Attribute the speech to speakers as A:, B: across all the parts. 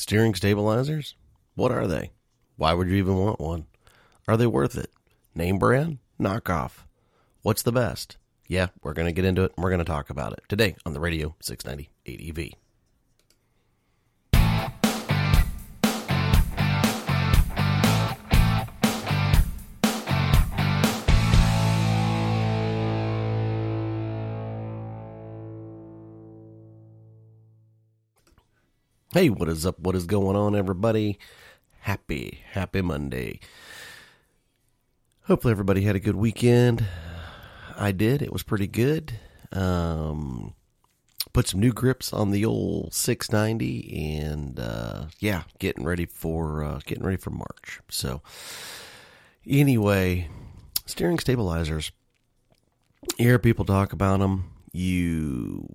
A: Steering stabilizers? What are they? Why would you even want one? Are they worth it? Name brand? Knockoff? What's the best? Yeah, we're going to get into it and we're going to talk about it today on the radio 690 ADV. Hey, what is up? What is going on, everybody? Happy, happy Monday. Hopefully, everybody had a good weekend. I did. It was pretty good. Um, put some new grips on the old 690, and uh, yeah, getting ready for uh, getting ready for March. So, anyway, steering stabilizers. You hear people talk about them. You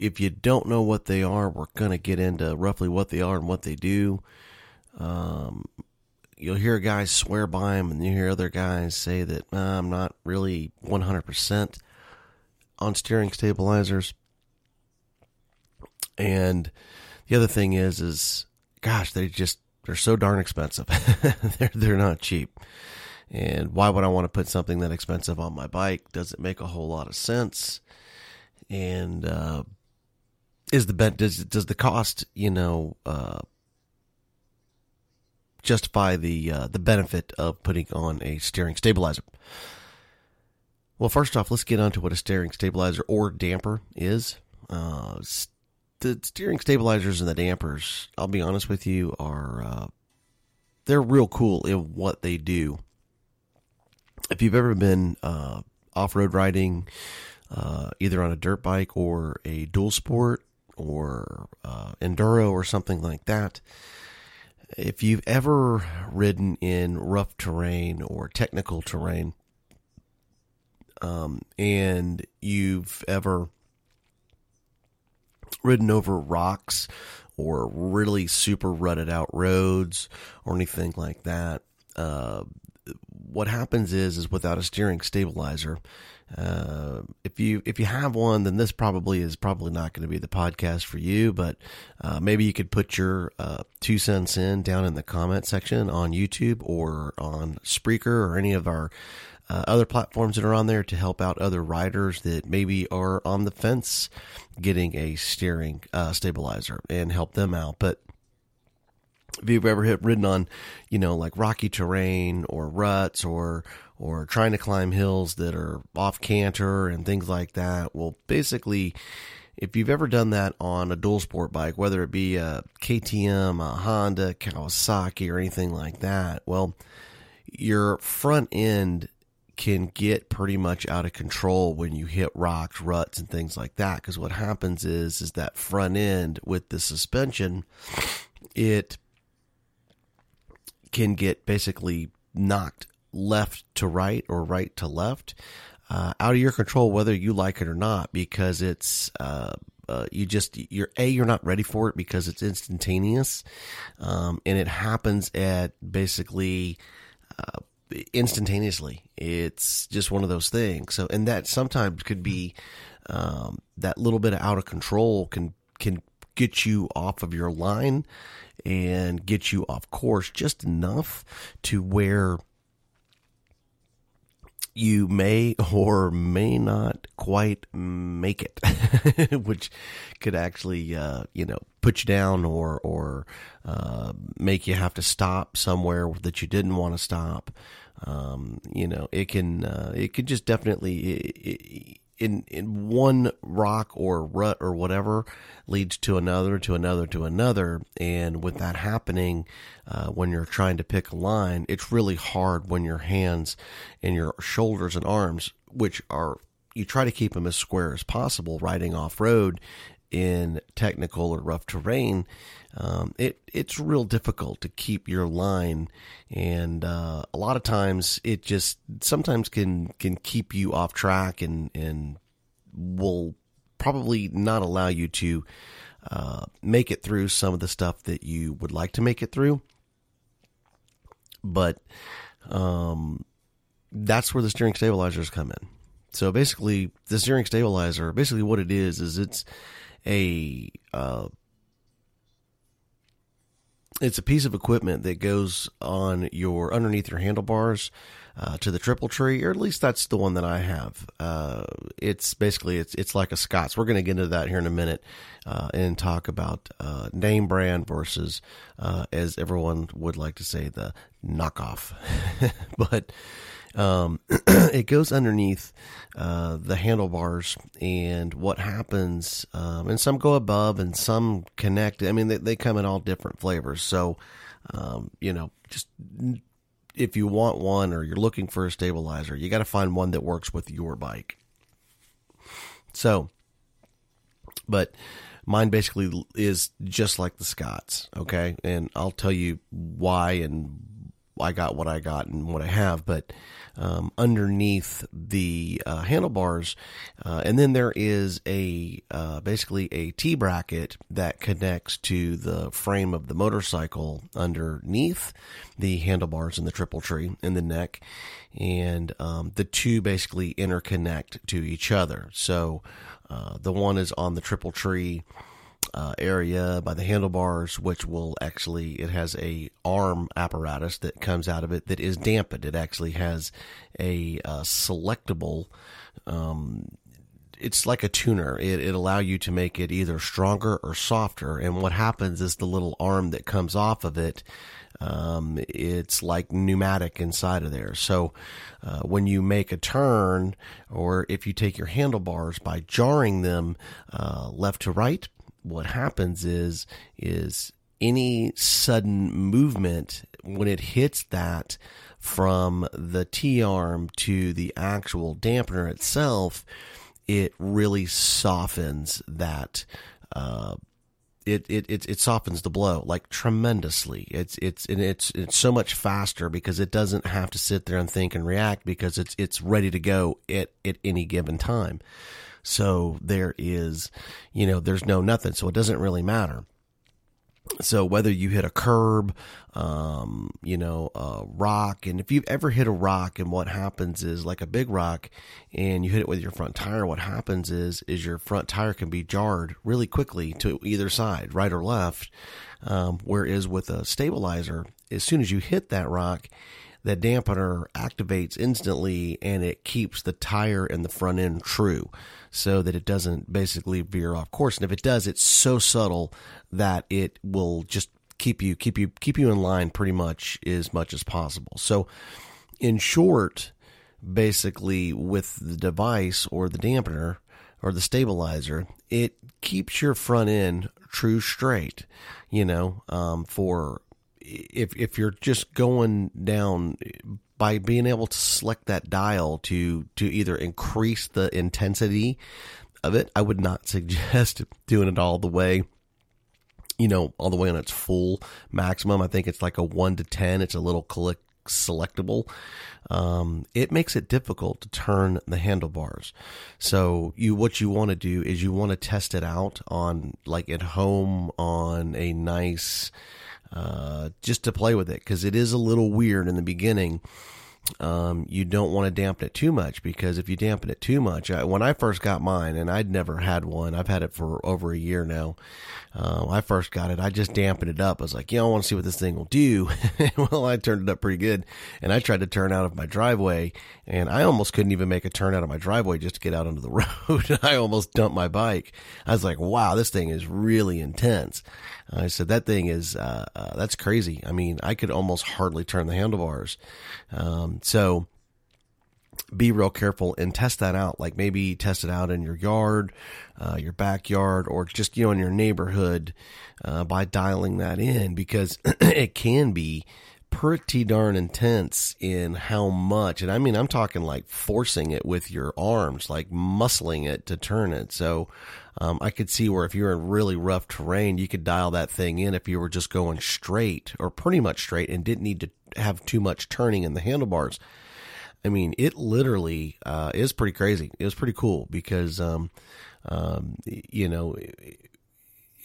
A: if you don't know what they are, we're going to get into roughly what they are and what they do. Um, you'll hear guys swear by them, and you hear other guys say that I'm not really 100% on steering stabilizers. And the other thing is, is gosh, they just they're so darn expensive. they're they're not cheap. And why would I want to put something that expensive on my bike? Does it make a whole lot of sense? And uh, is the bet does does the cost you know uh, justify the uh, the benefit of putting on a steering stabilizer? Well, first off, let's get on to what a steering stabilizer or damper is. Uh, the steering stabilizers and the dampers, I'll be honest with you, are uh, they're real cool in what they do. If you've ever been uh, off road riding, uh, either on a dirt bike or a dual sport, or uh, enduro or something like that. If you've ever ridden in rough terrain or technical terrain, um, and you've ever ridden over rocks or really super rutted out roads or anything like that, uh, what happens is is without a steering stabilizer, uh, if you if you have one, then this probably is probably not going to be the podcast for you. But uh, maybe you could put your uh, two cents in down in the comment section on YouTube or on Spreaker or any of our uh, other platforms that are on there to help out other riders that maybe are on the fence getting a steering uh, stabilizer and help them out. But if you've ever hit ridden on, you know, like rocky terrain or ruts or or trying to climb hills that are off canter and things like that. Well, basically, if you've ever done that on a dual sport bike, whether it be a KTM, a Honda, Kawasaki, or anything like that, well, your front end can get pretty much out of control when you hit rocks, ruts, and things like that. Because what happens is, is that front end with the suspension, it can get basically knocked left to right or right to left uh, out of your control whether you like it or not because it's uh, uh, you just you're a you're not ready for it because it's instantaneous um, and it happens at basically uh, instantaneously. It's just one of those things. So and that sometimes could be um, that little bit of out of control can can get you off of your line and get you off course just enough to where you may or may not quite make it, which could actually, uh, you know, put you down or or uh, make you have to stop somewhere that you didn't want to stop. Um, you know, it can uh, it could just definitely it, in in one rock or rut or whatever leads to another to another to another. And with that happening uh, when you're trying to pick a line it's really hard when your hands and your shoulders and arms which are you try to keep them as square as possible riding off road in technical or rough terrain, um, it it's real difficult to keep your line, and uh, a lot of times it just sometimes can can keep you off track and and will probably not allow you to uh, make it through some of the stuff that you would like to make it through. But um, that's where the steering stabilizers come in. So basically, the steering stabilizer, basically what it is, is it's a uh, it's a piece of equipment that goes on your underneath your handlebars uh, to the triple tree, or at least that's the one that I have. Uh, it's basically it's it's like a Scotts. We're going to get into that here in a minute uh, and talk about uh, name brand versus, uh, as everyone would like to say, the knockoff. but um, it goes underneath uh, the handlebars, and what happens, um, and some go above, and some connect. I mean, they, they come in all different flavors. So, um, you know, just if you want one or you're looking for a stabilizer, you got to find one that works with your bike. So, but mine basically is just like the Scotts, okay? And I'll tell you why and I got what I got and what I have, but um, underneath the uh, handlebars, uh, and then there is a uh, basically a T bracket that connects to the frame of the motorcycle underneath the handlebars and the triple tree in the neck, and um, the two basically interconnect to each other. So uh, the one is on the triple tree uh, area by the handlebars, which will actually it has a arm apparatus that comes out of it that is dampened. It actually has a uh, selectable. Um, it's like a tuner. It it allow you to make it either stronger or softer. And what happens is the little arm that comes off of it. Um, it's like pneumatic inside of there. So uh, when you make a turn, or if you take your handlebars by jarring them uh, left to right, what happens is is any sudden movement when it hits that from the T arm to the actual dampener itself, it really softens that. Uh, it, it, it, it softens the blow like tremendously. It's, it's, and it's, it's so much faster because it doesn't have to sit there and think and react because it's, it's ready to go at, at any given time. So there is, you know, there's no nothing. So it doesn't really matter. So whether you hit a curb, um, you know, a rock, and if you've ever hit a rock and what happens is like a big rock and you hit it with your front tire, what happens is, is your front tire can be jarred really quickly to either side, right or left. Um, whereas with a stabilizer, as soon as you hit that rock, the dampener activates instantly and it keeps the tire and the front end true so that it doesn't basically veer off course. And if it does, it's so subtle that it will just keep you keep you keep you in line pretty much as much as possible. So in short, basically with the device or the dampener or the stabilizer, it keeps your front end true straight, you know, um, for if if you're just going down by being able to select that dial to to either increase the intensity of it, I would not suggest doing it all the way. You know, all the way on its full maximum. I think it's like a one to ten. It's a little click selectable. Um, it makes it difficult to turn the handlebars. So you, what you want to do is you want to test it out on like at home on a nice, uh, just to play with it because it is a little weird in the beginning. Um, you don't want to dampen it too much because if you dampen it too much, I, when I first got mine, and I'd never had one, I've had it for over a year now. Uh, I first got it, I just dampened it up. I was like, yeah, I want to see what this thing will do. well, I turned it up pretty good, and I tried to turn out of my driveway, and I almost couldn't even make a turn out of my driveway just to get out onto the road. I almost dumped my bike. I was like, wow, this thing is really intense. I said that thing is uh, uh, that's crazy. I mean, I could almost hardly turn the handlebars. Um, so be real careful and test that out. Like maybe test it out in your yard, uh, your backyard, or just you know in your neighborhood uh, by dialing that in because it can be pretty darn intense in how much, and I mean, I'm talking like forcing it with your arms, like muscling it to turn it. So, um, I could see where if you're in really rough terrain, you could dial that thing in if you were just going straight or pretty much straight and didn't need to have too much turning in the handlebars. I mean, it literally uh, is pretty crazy. It was pretty cool because, um, um, you know,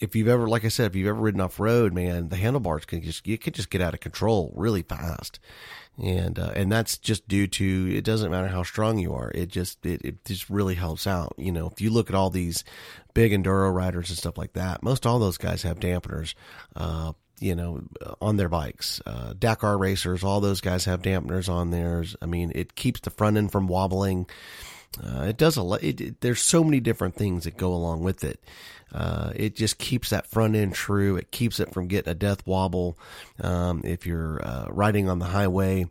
A: if you've ever, like I said, if you've ever ridden off road, man, the handlebars can just you can just get out of control really fast, and uh, and that's just due to it doesn't matter how strong you are. It just it, it just really helps out. You know, if you look at all these big enduro riders and stuff like that, most all those guys have dampeners. Uh, you know, on their bikes. Uh, Dakar racers, all those guys have dampeners on theirs. I mean, it keeps the front end from wobbling. Uh, it does a lot. It, it, there's so many different things that go along with it. Uh, it just keeps that front end true. It keeps it from getting a death wobble. Um, if you're uh, riding on the highway,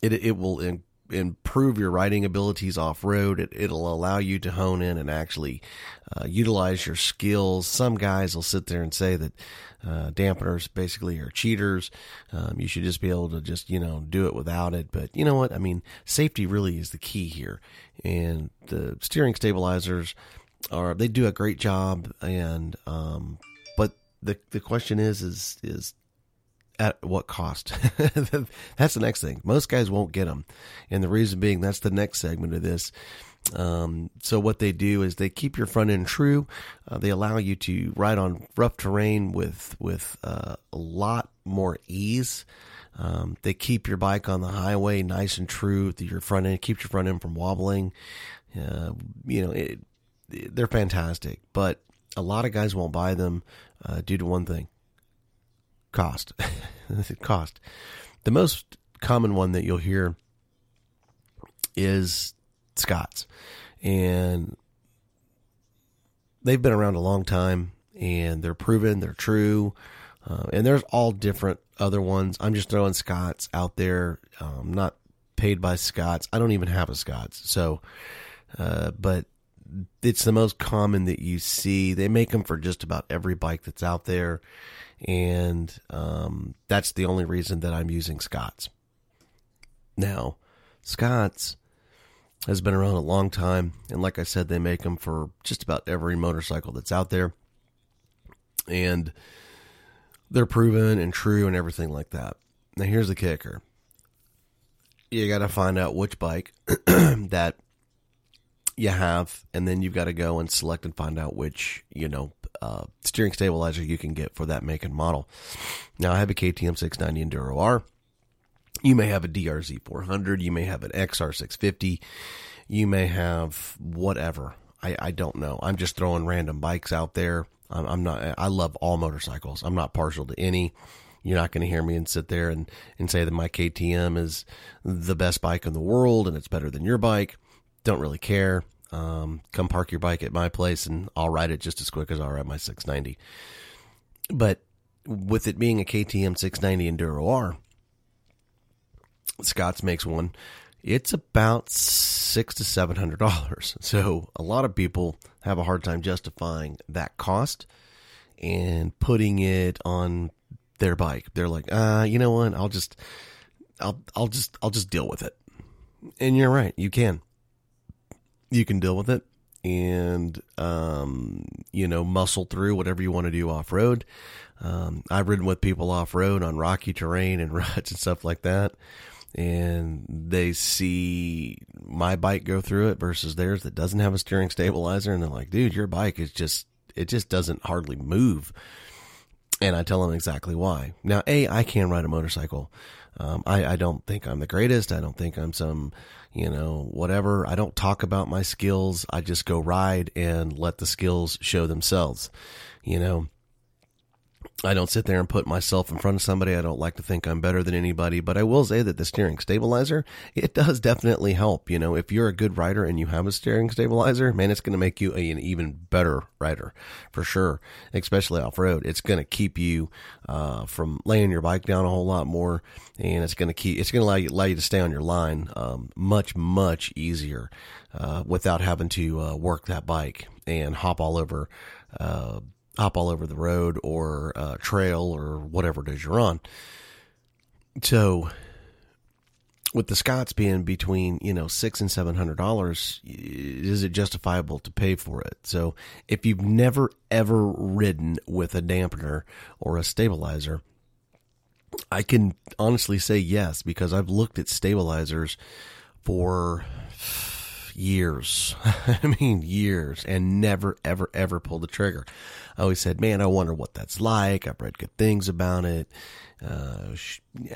A: it it will in, improve your riding abilities off road. It, it'll allow you to hone in and actually uh, utilize your skills. Some guys will sit there and say that uh, dampeners basically are cheaters. Um, you should just be able to just, you know, do it without it. But you know what? I mean, safety really is the key here. And the steering stabilizers are, they do a great job. And, um, but the, the question is, is, is, at what cost? that's the next thing. Most guys won't get them. And the reason being, that's the next segment of this um, so what they do is they keep your front end true. Uh, they allow you to ride on rough terrain with with uh, a lot more ease. Um, they keep your bike on the highway nice and true. Your front end keeps your front end from wobbling. Uh, you know, it, they're fantastic, but a lot of guys won't buy them uh, due to one thing: cost. cost. The most common one that you'll hear is Scotts, and they've been around a long time, and they're proven, they're true, uh, and there's all different other ones. I'm just throwing Scotts out there. Um, not paid by Scotts. I don't even have a Scotts, so uh, but it's the most common that you see. They make them for just about every bike that's out there, and um, that's the only reason that I'm using Scotts. Now, Scotts has been around a long time. And like I said, they make them for just about every motorcycle that's out there. And they're proven and true and everything like that. Now, here's the kicker you got to find out which bike that you have, and then you've got to go and select and find out which, you know, uh, steering stabilizer you can get for that make and model. Now, I have a KTM 690 Enduro R. You may have a DRZ 400. You may have an XR 650. You may have whatever. I, I don't know. I'm just throwing random bikes out there. I'm, I'm not, I love all motorcycles. I'm not partial to any. You're not going to hear me and sit there and, and say that my KTM is the best bike in the world and it's better than your bike. Don't really care. Um, come park your bike at my place and I'll ride it just as quick as I'll ride my 690. But with it being a KTM 690 Enduro R, Scotts makes one. It's about six to seven hundred dollars. So a lot of people have a hard time justifying that cost and putting it on their bike. They're like, uh, you know what? I'll just, I'll, I'll just, I'll just deal with it. And you're right. You can. You can deal with it and um, you know muscle through whatever you want to do off road. Um, I've ridden with people off road on rocky terrain and ruts and stuff like that, and they see my bike go through it versus theirs that doesn't have a steering stabilizer and they're like dude your bike is just it just doesn't hardly move and i tell them exactly why. Now a i can ride a motorcycle. Um, I, I don't think i'm the greatest. I don't think i'm some you know whatever. I don't talk about my skills. I just go ride and let the skills show themselves you know I don't sit there and put myself in front of somebody. I don't like to think I'm better than anybody, but I will say that the steering stabilizer, it does definitely help. You know, if you're a good rider and you have a steering stabilizer, man, it's going to make you an even better rider for sure, especially off road. It's going to keep you, uh, from laying your bike down a whole lot more and it's going to keep, it's going to allow you, allow you to stay on your line, um, much, much easier, uh, without having to, uh, work that bike and hop all over, uh, hop all over the road or uh, trail or whatever it is you're on. So with the Scotts being between you know six and seven hundred dollars, is it justifiable to pay for it? So if you've never ever ridden with a dampener or a stabilizer, I can honestly say yes because I've looked at stabilizers for years. I mean, years and never, ever, ever pulled the trigger. I always said, man, I wonder what that's like. I've read good things about it. Uh,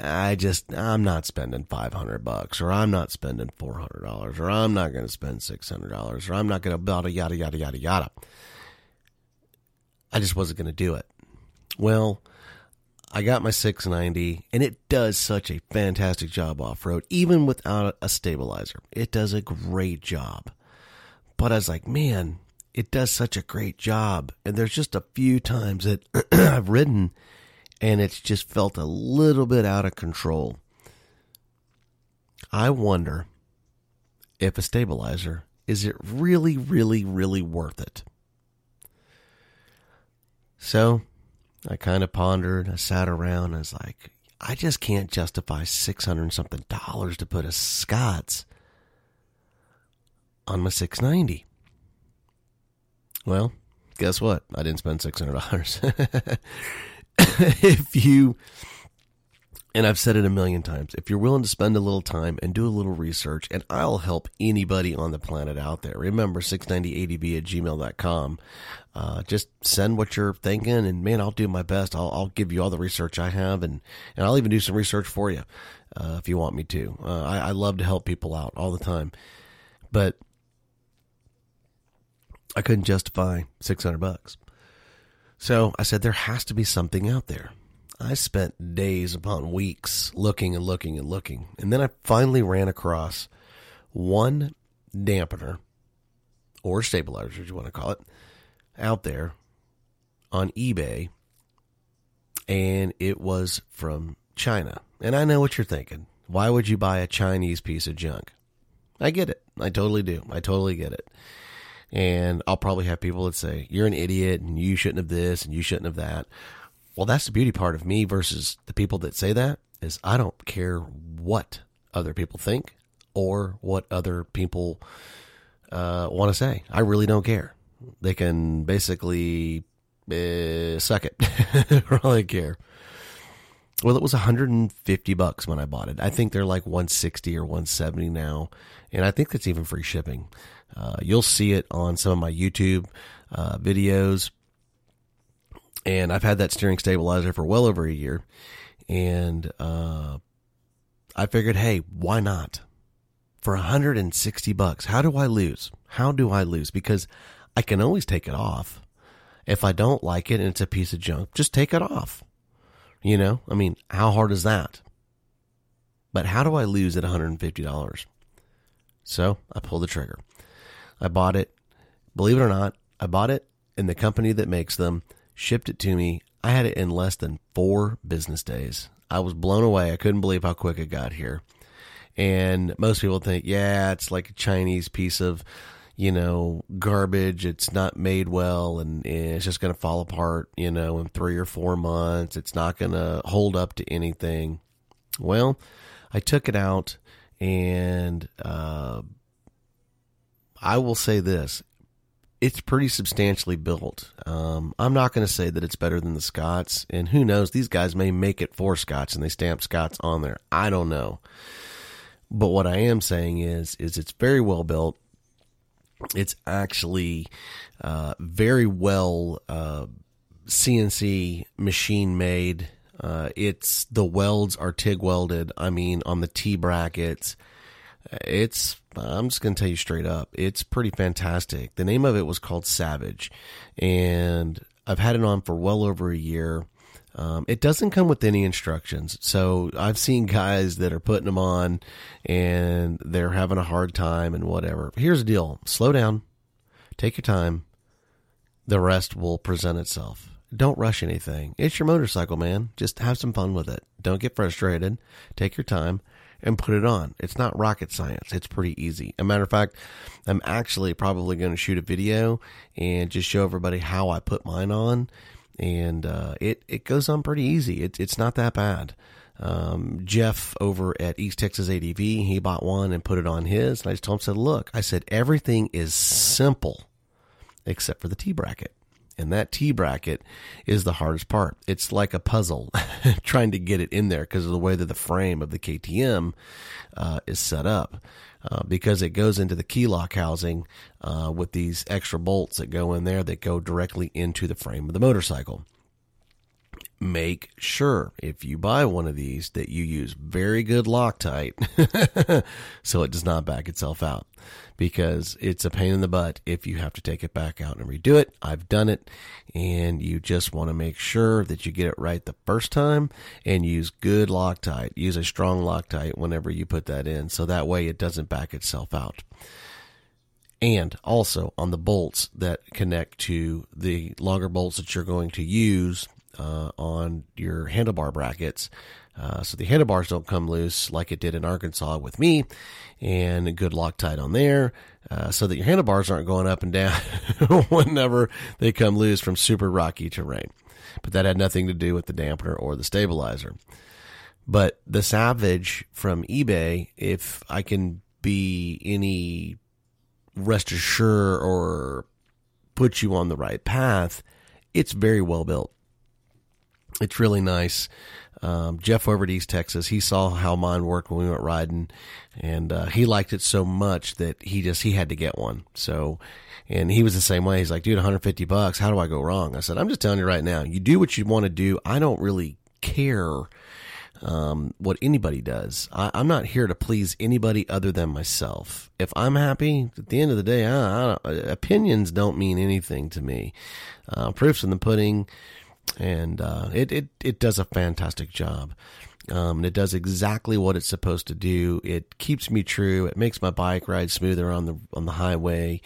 A: I just, I'm not spending 500 bucks or I'm not spending $400 or I'm not going to spend $600 or I'm not going to a yada, yada, yada, yada. I just wasn't going to do it. Well, I got my 690 and it does such a fantastic job off road, even without a stabilizer. It does a great job. But I was like, man, it does such a great job. And there's just a few times that I've ridden and it's just felt a little bit out of control. I wonder if a stabilizer is it really, really, really worth it? So I kind of pondered. I sat around. I was like, I just can't justify six hundred something dollars to put a Scotts on my six ninety. Well, guess what? I didn't spend six hundred dollars. if you and I've said it a million times, if you're willing to spend a little time and do a little research, and I'll help anybody on the planet out there. Remember, 690adv at gmail.com. Uh, just send what you're thinking, and man, I'll do my best. I'll, I'll give you all the research I have, and, and I'll even do some research for you uh, if you want me to. Uh, I, I love to help people out all the time. But I couldn't justify 600 bucks. So I said, there has to be something out there. I spent days upon weeks looking and looking and looking. And then I finally ran across one dampener or stabilizer, as you want to call it, out there on eBay. And it was from China. And I know what you're thinking. Why would you buy a Chinese piece of junk? I get it. I totally do. I totally get it. And I'll probably have people that say, you're an idiot and you shouldn't have this and you shouldn't have that. Well, that's the beauty part of me versus the people that say that is I don't care what other people think or what other people uh, want to say. I really don't care. They can basically uh, suck it I care. Well, it was 150 bucks when I bought it. I think they're like 160 or 170 now, and I think that's even free shipping. Uh, you'll see it on some of my YouTube uh, videos and I've had that steering stabilizer for well over a year. And uh, I figured, hey, why not? For 160 bucks, how do I lose? How do I lose? Because I can always take it off. If I don't like it and it's a piece of junk, just take it off. You know, I mean, how hard is that? But how do I lose at $150? So I pulled the trigger. I bought it. Believe it or not, I bought it in the company that makes them shipped it to me. I had it in less than four business days. I was blown away. I couldn't believe how quick it got here. And most people think, yeah, it's like a Chinese piece of, you know, garbage. It's not made well and, it's just going to fall apart, you know, in three or four months. It's not going to hold up to anything. Well, I took it out and, uh, I will say this it's pretty substantially built. Um, I'm not going to say that it's better than the Scotts, and who knows? These guys may make it for Scotts, and they stamp Scotts on there. I don't know. But what I am saying is, is it's very well built. It's actually uh, very well uh, CNC machine made. Uh, it's the welds are TIG welded. I mean, on the T brackets it's I'm just going to tell you straight up. It's pretty fantastic. The name of it was called Savage, and I've had it on for well over a year. Um, it doesn't come with any instructions. So I've seen guys that are putting them on and they're having a hard time and whatever. Here's the deal slow down, take your time. The rest will present itself. Don't rush anything. It's your motorcycle, man. Just have some fun with it. Don't get frustrated. Take your time and put it on. It's not rocket science. It's pretty easy. A matter of fact, I'm actually probably going to shoot a video and just show everybody how I put mine on. And uh, it it goes on pretty easy. It's it's not that bad. Um, Jeff over at East Texas ADV, he bought one and put it on his. And I just told him, said, look, I said, everything is simple except for the T bracket. And that T bracket is the hardest part. It's like a puzzle trying to get it in there because of the way that the frame of the KTM uh, is set up. Uh, because it goes into the key lock housing uh, with these extra bolts that go in there that go directly into the frame of the motorcycle make sure if you buy one of these that you use very good Loctite so it does not back itself out because it's a pain in the butt if you have to take it back out and redo it. I've done it and you just want to make sure that you get it right the first time and use good Loctite. Use a strong Loctite whenever you put that in so that way it doesn't back itself out and also on the bolts that connect to the longer bolts that you're going to use uh, on your handlebar brackets. Uh, so the handlebars don't come loose like it did in Arkansas with me, and good Loctite on there, uh, so that your handlebars aren't going up and down whenever they come loose from super rocky terrain. But that had nothing to do with the dampener or the stabilizer. But the Savage from eBay, if I can be any rest assured or put you on the right path, it's very well built. It's really nice. Um, Jeff over at East Texas, he saw how mine worked when we went riding, and uh, he liked it so much that he just he had to get one. So, and he was the same way. He's like, dude, 150 bucks. How do I go wrong? I said, I'm just telling you right now. You do what you want to do. I don't really care um, what anybody does. I, am not here to please anybody other than myself. If I'm happy, at the end of the day, I, I opinions don't mean anything to me. Uh, proofs in the pudding and uh, it, it it does a fantastic job. Um, and it does exactly what it's supposed to do. It keeps me true. It makes my bike ride smoother on the on the highway.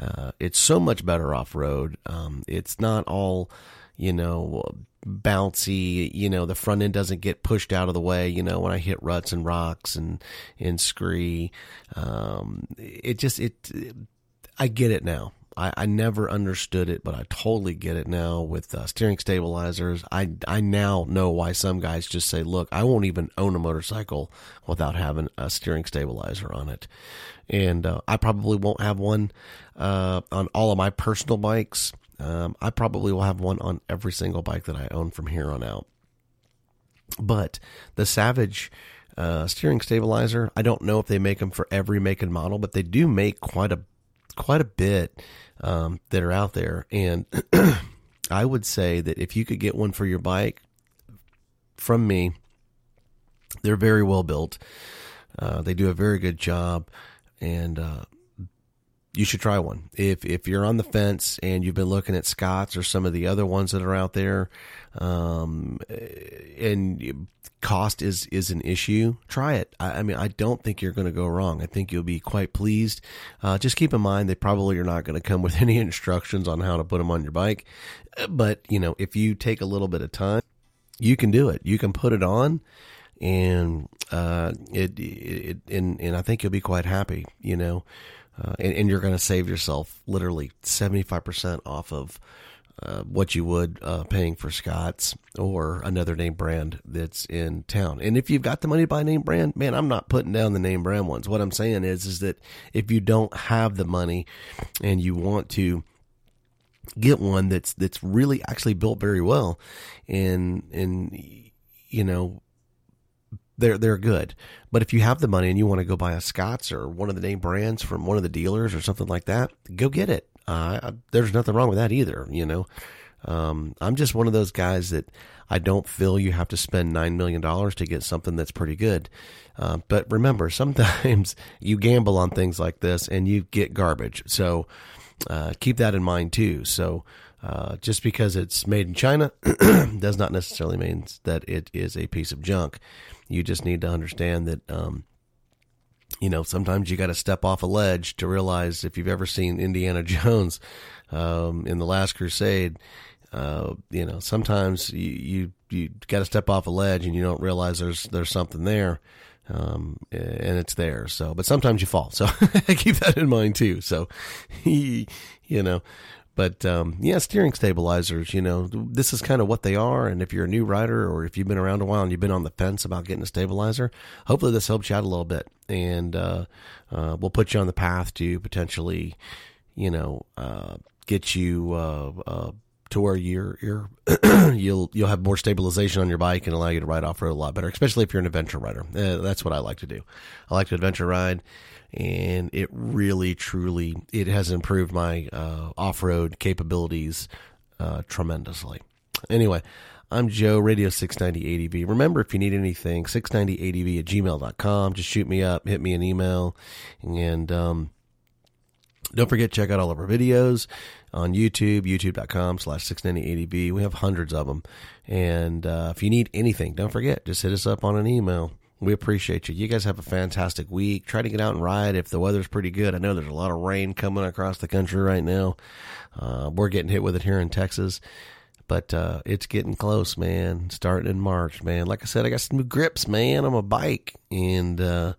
A: Uh, it's so much better off road. Um, it's not all, you know, bouncy. You know, the front end doesn't get pushed out of the way. You know, when I hit ruts and rocks and and scree, um, it just it. I get it now. I, I never understood it, but I totally get it now with uh, steering stabilizers. I, I now know why some guys just say, look, I won't even own a motorcycle without having a steering stabilizer on it. And uh, I probably won't have one uh, on all of my personal bikes. Um, I probably will have one on every single bike that I own from here on out. But the Savage uh, steering stabilizer, I don't know if they make them for every make and model, but they do make quite a quite a bit um, that are out there. And I would say that if you could get one for your bike from me, they're very well built. Uh, they do a very good job, and uh, you should try one. If if you're on the fence and you've been looking at Scotts or some of the other ones that are out there, um, and cost is is an issue, try it. I, I mean, I don't think you're going to go wrong. I think you'll be quite pleased. Uh, just keep in mind they probably are not going to come with any instructions on how to put them on your bike, but you know, if you take a little bit of time, you can do it. You can put it on and uh, it, it and and I think you'll be quite happy. You know, uh, and, and, you're going to save yourself literally 75% off of uh, what you would uh, paying for Scotts or another name brand that's in town. And if you've got the money to buy name brand, man, I'm not putting down the name brand ones. What I'm saying is, is that if you don't have the money and you want to get one that's that's really actually built very well, and and you know they're they're good. But if you have the money and you want to go buy a Scotts or one of the name brands from one of the dealers or something like that, go get it. Uh, there's nothing wrong with that either. You know, um, I'm just one of those guys that I don't feel you have to spend nine million dollars to get something that's pretty good. Uh, but remember, sometimes you gamble on things like this and you get garbage. So uh, keep that in mind too. So. Uh, just because it's made in China does not necessarily mean that it is a piece of junk. You just need to understand that, um, you know, sometimes you got to step off a ledge to realize if you've ever seen Indiana Jones um, in the Last Crusade, uh, you know, sometimes you you, you got to step off a ledge and you don't realize there's there's something there, um, and it's there. So, but sometimes you fall. So keep that in mind too. So, you know, But um, yeah, steering stabilizers, you know, this is kind of what they are. And if you're a new rider or if you've been around a while and you've been on the fence about getting a stabilizer, hopefully this helps you out a little bit. And uh, uh, we'll put you on the path to potentially, you know, uh, get you uh, uh, to where you're you're you'll you'll have more stabilization on your bike and allow you to ride off road a lot better, especially if you're an adventure rider. Uh, that's what I like to do. I like to adventure ride, and it really truly it has improved my uh, off road capabilities uh, tremendously. Anyway. I'm Joe, Radio 690 ADV. Remember, if you need anything, 690ADV at gmail.com. Just shoot me up, hit me an email, and um, don't forget, check out all of our videos on YouTube, youtube.com slash 690ADV. We have hundreds of them. And uh, if you need anything, don't forget, just hit us up on an email. We appreciate you. You guys have a fantastic week. Try to get out and ride if the weather's pretty good. I know there's a lot of rain coming across the country right now. Uh, we're getting hit with it here in Texas, but uh, it's getting close, man. Starting in March, man. Like I said, I got some new grips, man, on my bike, and uh,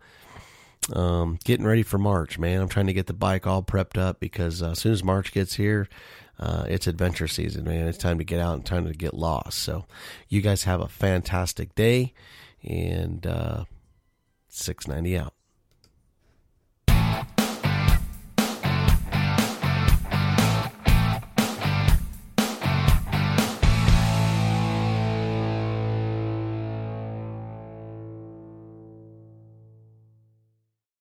A: um, getting ready for March, man. I'm trying to get the bike all prepped up because uh, as soon as March gets here, uh, it's adventure season, man. It's time to get out and time to get lost. So, you guys have a fantastic day, and uh, 690 out.